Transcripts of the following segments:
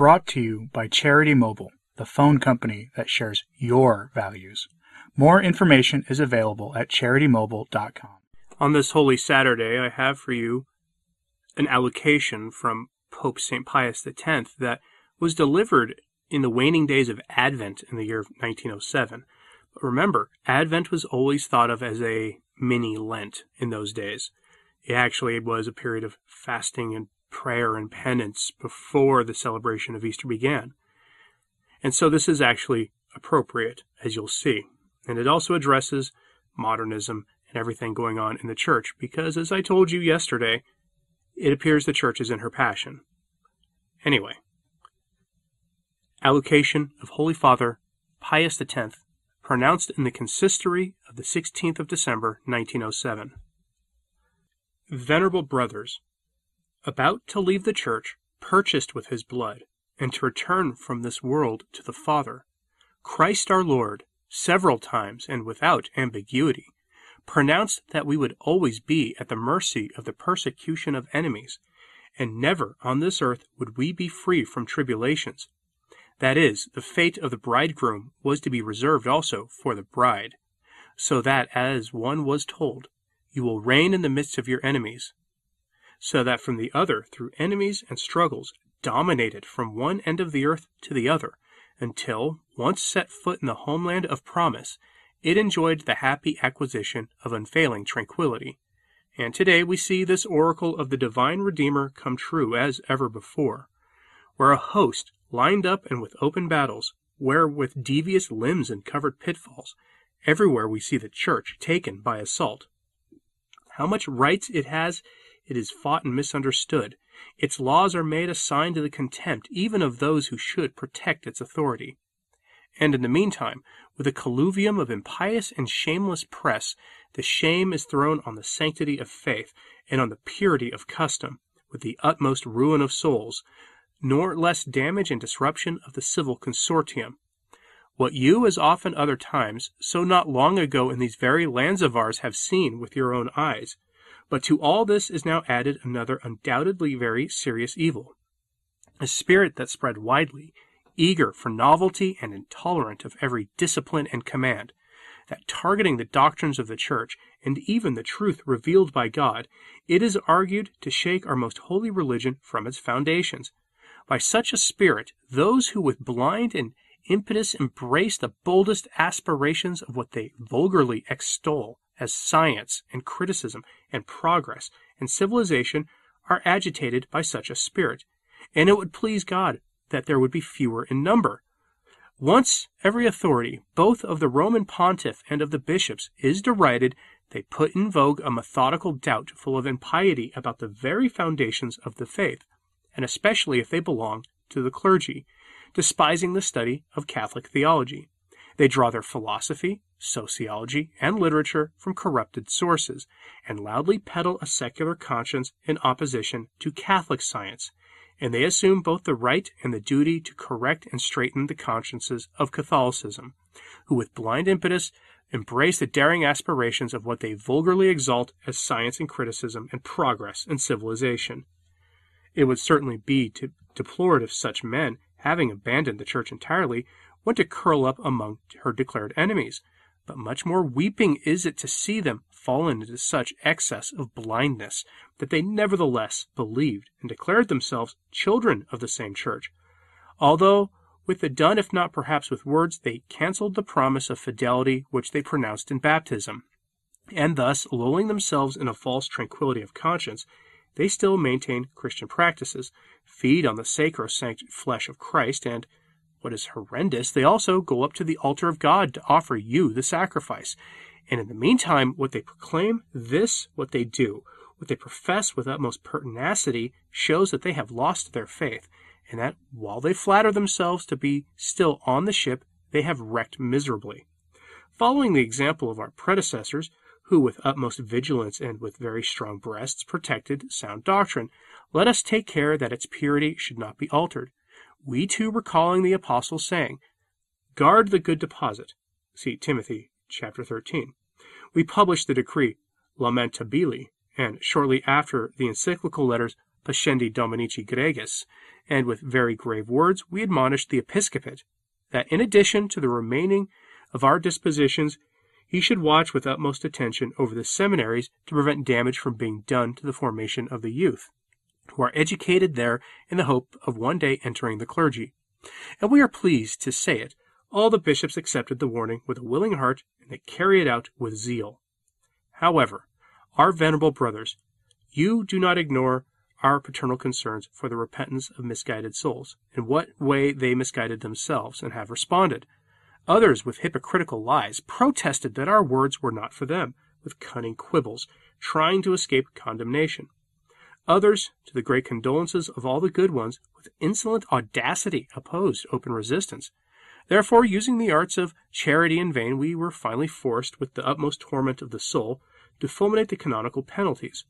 Brought to you by Charity Mobile, the phone company that shares your values. More information is available at charitymobile.com. On this Holy Saturday, I have for you an allocation from Pope St. Pius X that was delivered in the waning days of Advent in the year 1907. But remember, Advent was always thought of as a mini Lent in those days. It actually was a period of fasting and prayer and penance before the celebration of Easter began. And so this is actually appropriate, as you'll see. And it also addresses modernism and everything going on in the church, because as I told you yesterday, it appears the church is in her passion. Anyway, allocation of Holy Father Pius X, pronounced in the consistory of the 16th of December, 1907. Venerable brothers, about to leave the church purchased with his blood, and to return from this world to the Father, Christ our Lord, several times and without ambiguity, pronounced that we would always be at the mercy of the persecution of enemies, and never on this earth would we be free from tribulations. That is, the fate of the bridegroom was to be reserved also for the bride, so that, as one was told, you will reign in the midst of your enemies, so that from the other, through enemies and struggles, dominated from one end of the earth to the other, until, once set foot in the homeland of promise, it enjoyed the happy acquisition of unfailing tranquillity. And today we see this oracle of the divine Redeemer come true as ever before, where a host, lined up and with open battles, where with devious limbs and covered pitfalls, everywhere we see the church taken by assault. How much right it has it is fought and misunderstood. Its laws are made a sign to the contempt even of those who should protect its authority. And in the meantime, with a colluvium of impious and shameless press, the shame is thrown on the sanctity of faith and on the purity of custom, with the utmost ruin of souls, nor less damage and disruption of the civil consortium. What you, as often other times, so not long ago in these very lands of ours have seen with your own eyes, but to all this is now added another undoubtedly very serious evil a spirit that spread widely, eager for novelty and intolerant of every discipline and command, that targeting the doctrines of the Church and even the truth revealed by God, it is argued to shake our most holy religion from its foundations. By such a spirit, those who with blind and impetus embrace the boldest aspirations of what they vulgarly extol as science and criticism and progress and civilization are agitated by such a spirit, and it would please God that there would be fewer in number. Once every authority, both of the Roman pontiff and of the bishops, is derided, they put in vogue a methodical doubt full of impiety about the very foundations of the faith, and especially if they belong to the clergy, despising the study of Catholic theology. They draw their philosophy, sociology, and literature from corrupted sources, and loudly peddle a secular conscience in opposition to Catholic science, and they assume both the right and the duty to correct and straighten the consciences of Catholicism, who with blind impetus embrace the daring aspirations of what they vulgarly exalt as science and criticism and progress and civilization. It would certainly be to deplore if such men, having abandoned the Church entirely, went to curl up among her declared enemies. But much more weeping is it to see them fallen into such excess of blindness that they nevertheless believed and declared themselves children of the same church, although with the done, if not perhaps with words, they cancelled the promise of fidelity which they pronounced in baptism, and thus, lulling themselves in a false tranquillity of conscience, they still maintain Christian practices, feed on the sacrosanct flesh of Christ, and what is horrendous, they also go up to the altar of God to offer you the sacrifice. And in the meantime, what they proclaim, this, what they do, what they profess with utmost pertinacity, shows that they have lost their faith, and that while they flatter themselves to be still on the ship, they have wrecked miserably. Following the example of our predecessors, who with utmost vigilance and with very strong breasts protected sound doctrine, let us take care that its purity should not be altered we too recalling the apostles saying, Guard the good deposit. See Timothy chapter 13. We published the decree Lamentabili, and shortly after the encyclical letters Pascendi Dominici Gregis, and with very grave words we admonished the episcopate that in addition to the remaining of our dispositions, he should watch with utmost attention over the seminaries to prevent damage from being done to the formation of the youth, who are educated there in the hope of one day entering the clergy. And we are pleased to say it, all the bishops accepted the warning with a willing heart, and they carry it out with zeal. However, our venerable brothers, you do not ignore our paternal concerns for the repentance of misguided souls, in what way they misguided themselves and have responded. Others, with hypocritical lies, protested that our words were not for them, with cunning quibbles, trying to escape condemnation. Others, to the great condolences of all the good ones, with insolent audacity opposed open resistance. Therefore, using the arts of charity in vain, we were finally forced, with the utmost torment of the soul, to fulminate the canonical penalties.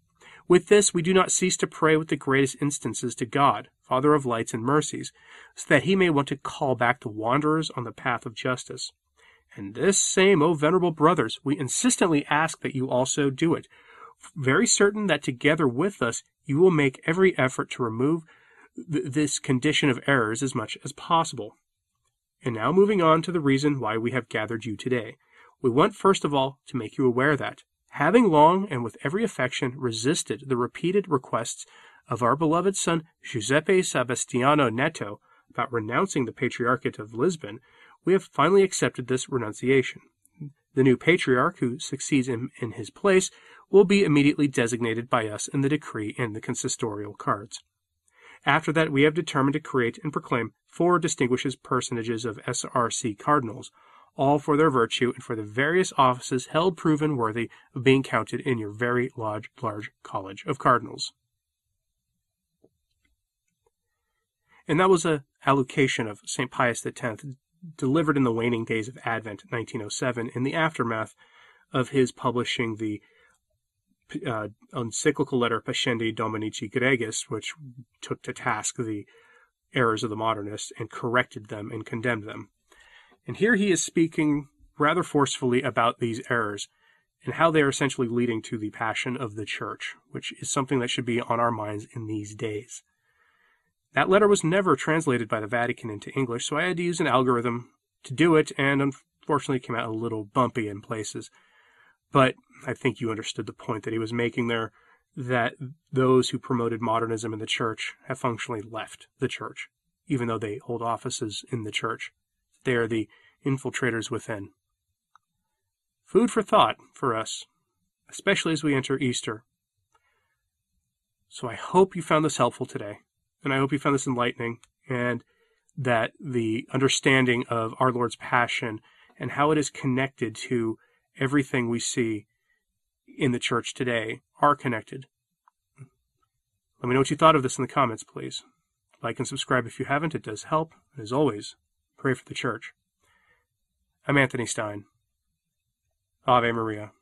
With this, we do not cease to pray with the greatest instances to God, Father of lights and mercies, so that he may want to call back the wanderers on the path of justice. And this same, O venerable brothers, we insistently ask that you also do it, very certain that together with us you will make every effort to remove th- this condition of errors as much as possible. And now moving on to the reason why we have gathered you today. We want first of all to make you aware that, having long and with every affection resisted the repeated requests of our beloved son Giuseppe Sebastiano Neto about renouncing the Patriarchate of Lisbon, we have finally accepted this renunciation. The new patriarch who succeeds him in his place will be immediately designated by us in the decree and the consistorial cards. After that, we have determined to create and proclaim four distinguished personages of SRE cardinals, all for their virtue and for the various offices held proven worthy of being counted in your very large, large college of cardinals. And that was a allocation of St. Pius X, delivered in the waning days of Advent, 1907, in the aftermath of his publishing the uh, encyclical letter Pascendi Dominici Gregis, which took to task the errors of the modernists and corrected them and condemned them. And here he is speaking rather forcefully about these errors and how they are essentially leading to the passion of the church, which is something that should be on our minds in these days. That letter was never translated by the Vatican into English, so I had to use an algorithm to do it, and unfortunately came out a little bumpy in places. But I think you understood the point that he was making there that those who promoted modernism in the church have functionally left the church, even though they hold offices in the church. They are the infiltrators within. Food for thought for us, especially as we enter Easter. So I hope you found this helpful today, and I hope you found this enlightening, and that the understanding of our Lord's passion and how it is connected to everything we see in the church today are connected. Let me know what you thought of this in the comments, please. Like and subscribe if you haven't, it does help. And as always, pray for the church. I'm Anthony Stine. Ave Maria.